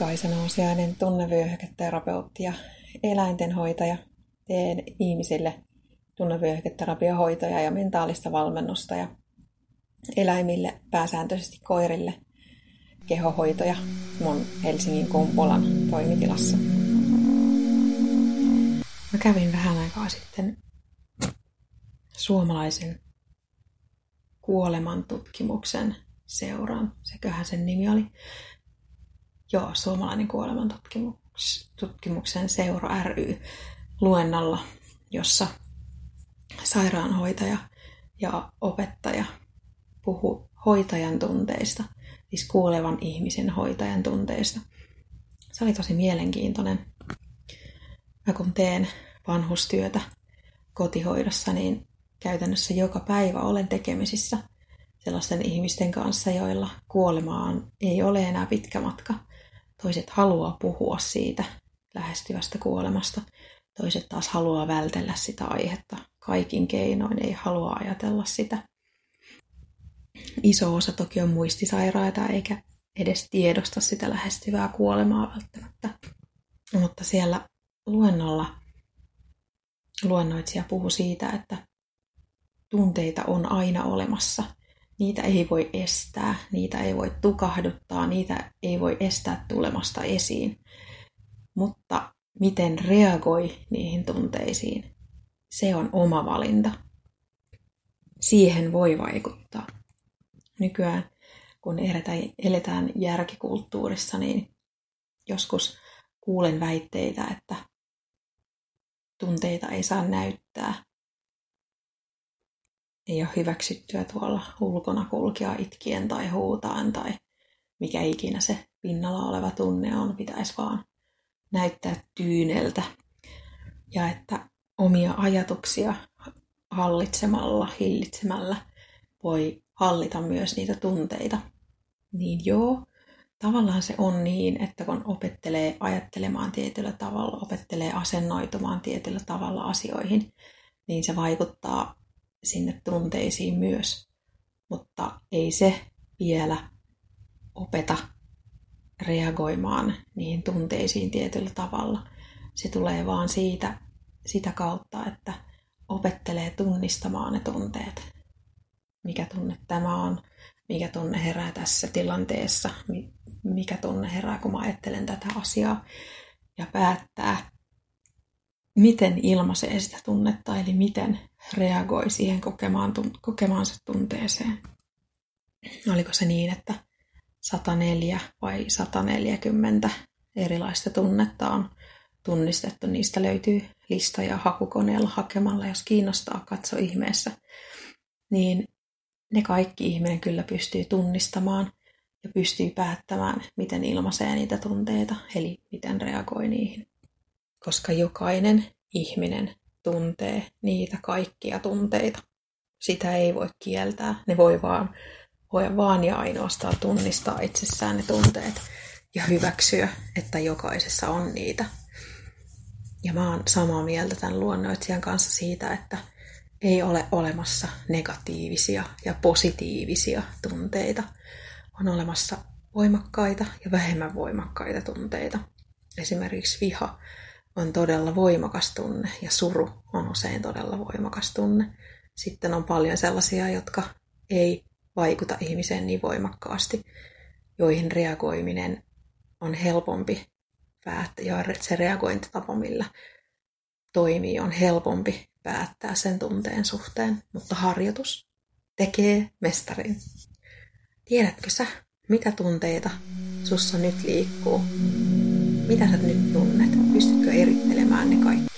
Kaisa Nousiainen, tunnevyöhyketerapeutti ja eläintenhoitaja. Teen ihmisille tunnevyöhyketerapiohoitoja ja mentaalista valmennusta ja eläimille, pääsääntöisesti koirille, kehohoitoja mun Helsingin Kumpulan toimitilassa. Mä kävin vähän aikaa sitten suomalaisen kuolemantutkimuksen seuraan, seköhän sen nimi oli. Joo, suomalainen kuolemantutkimuksen seura ry luennolla, jossa sairaanhoitaja ja opettaja puhu hoitajan tunteista, siis kuolevan ihmisen hoitajan tunteista. Se oli tosi mielenkiintoinen. Mä kun teen vanhustyötä kotihoidossa, niin käytännössä joka päivä olen tekemisissä sellaisten ihmisten kanssa, joilla kuolemaan ei ole enää pitkä matka. Toiset haluaa puhua siitä lähestyvästä kuolemasta. Toiset taas haluaa vältellä sitä aihetta kaikin keinoin, ei halua ajatella sitä. Iso osa toki on muistisairaita eikä edes tiedosta sitä lähestyvää kuolemaa välttämättä. Mutta siellä luennolla luennoitsija puhui siitä, että tunteita on aina olemassa. Niitä ei voi estää, niitä ei voi tukahduttaa, niitä ei voi estää tulemasta esiin. Mutta miten reagoi niihin tunteisiin, se on oma valinta. Siihen voi vaikuttaa. Nykyään, kun eletään järkikulttuurissa, niin joskus kuulen väitteitä, että tunteita ei saa näyttää. Ei ole hyväksyttyä tuolla ulkona kulkea itkien tai huutaen tai mikä ikinä se pinnalla oleva tunne on, pitäisi vaan näyttää tyyneltä. Ja että omia ajatuksia hallitsemalla, hillitsemällä voi hallita myös niitä tunteita. Niin joo, tavallaan se on niin, että kun opettelee ajattelemaan tietyllä tavalla, opettelee asennoitumaan tietyllä tavalla asioihin, niin se vaikuttaa sinne tunteisiin myös. Mutta ei se vielä opeta reagoimaan niihin tunteisiin tietyllä tavalla. Se tulee vaan siitä, sitä kautta, että opettelee tunnistamaan ne tunteet. Mikä tunne tämä on, mikä tunne herää tässä tilanteessa, mikä tunne herää, kun mä ajattelen tätä asiaa. Ja päättää, miten ilmaisee sitä tunnetta, eli miten reagoi siihen kokemaan, kokemaansa tunteeseen. Oliko se niin, että 104 vai 140 erilaista tunnetta on tunnistettu. Niistä löytyy listoja hakukoneella hakemalla, jos kiinnostaa, katso ihmeessä. Niin ne kaikki ihminen kyllä pystyy tunnistamaan ja pystyy päättämään, miten ilmaisee niitä tunteita, eli miten reagoi niihin. Koska jokainen ihminen tuntee niitä kaikkia tunteita. Sitä ei voi kieltää. Ne voi vaan voi vaan ja ainoastaan tunnistaa itsessään ne tunteet ja hyväksyä, että jokaisessa on niitä. Ja mä oon samaa mieltä tämän luonnoitsijan kanssa siitä, että ei ole olemassa negatiivisia ja positiivisia tunteita. On olemassa voimakkaita ja vähemmän voimakkaita tunteita. Esimerkiksi viha on todella voimakas tunne ja suru on usein todella voimakas tunne. Sitten on paljon sellaisia, jotka ei vaikuta ihmiseen niin voimakkaasti, joihin reagoiminen on helpompi päättää, ja se reagointitapa, millä toimii, on helpompi päättää sen tunteen suhteen, mutta harjoitus tekee mestarin. Tiedätkö sä, mitä tunteita sussa nyt liikkuu? Mitä sä nyt tunnet? Pystytkö erittelemään ne kaikki?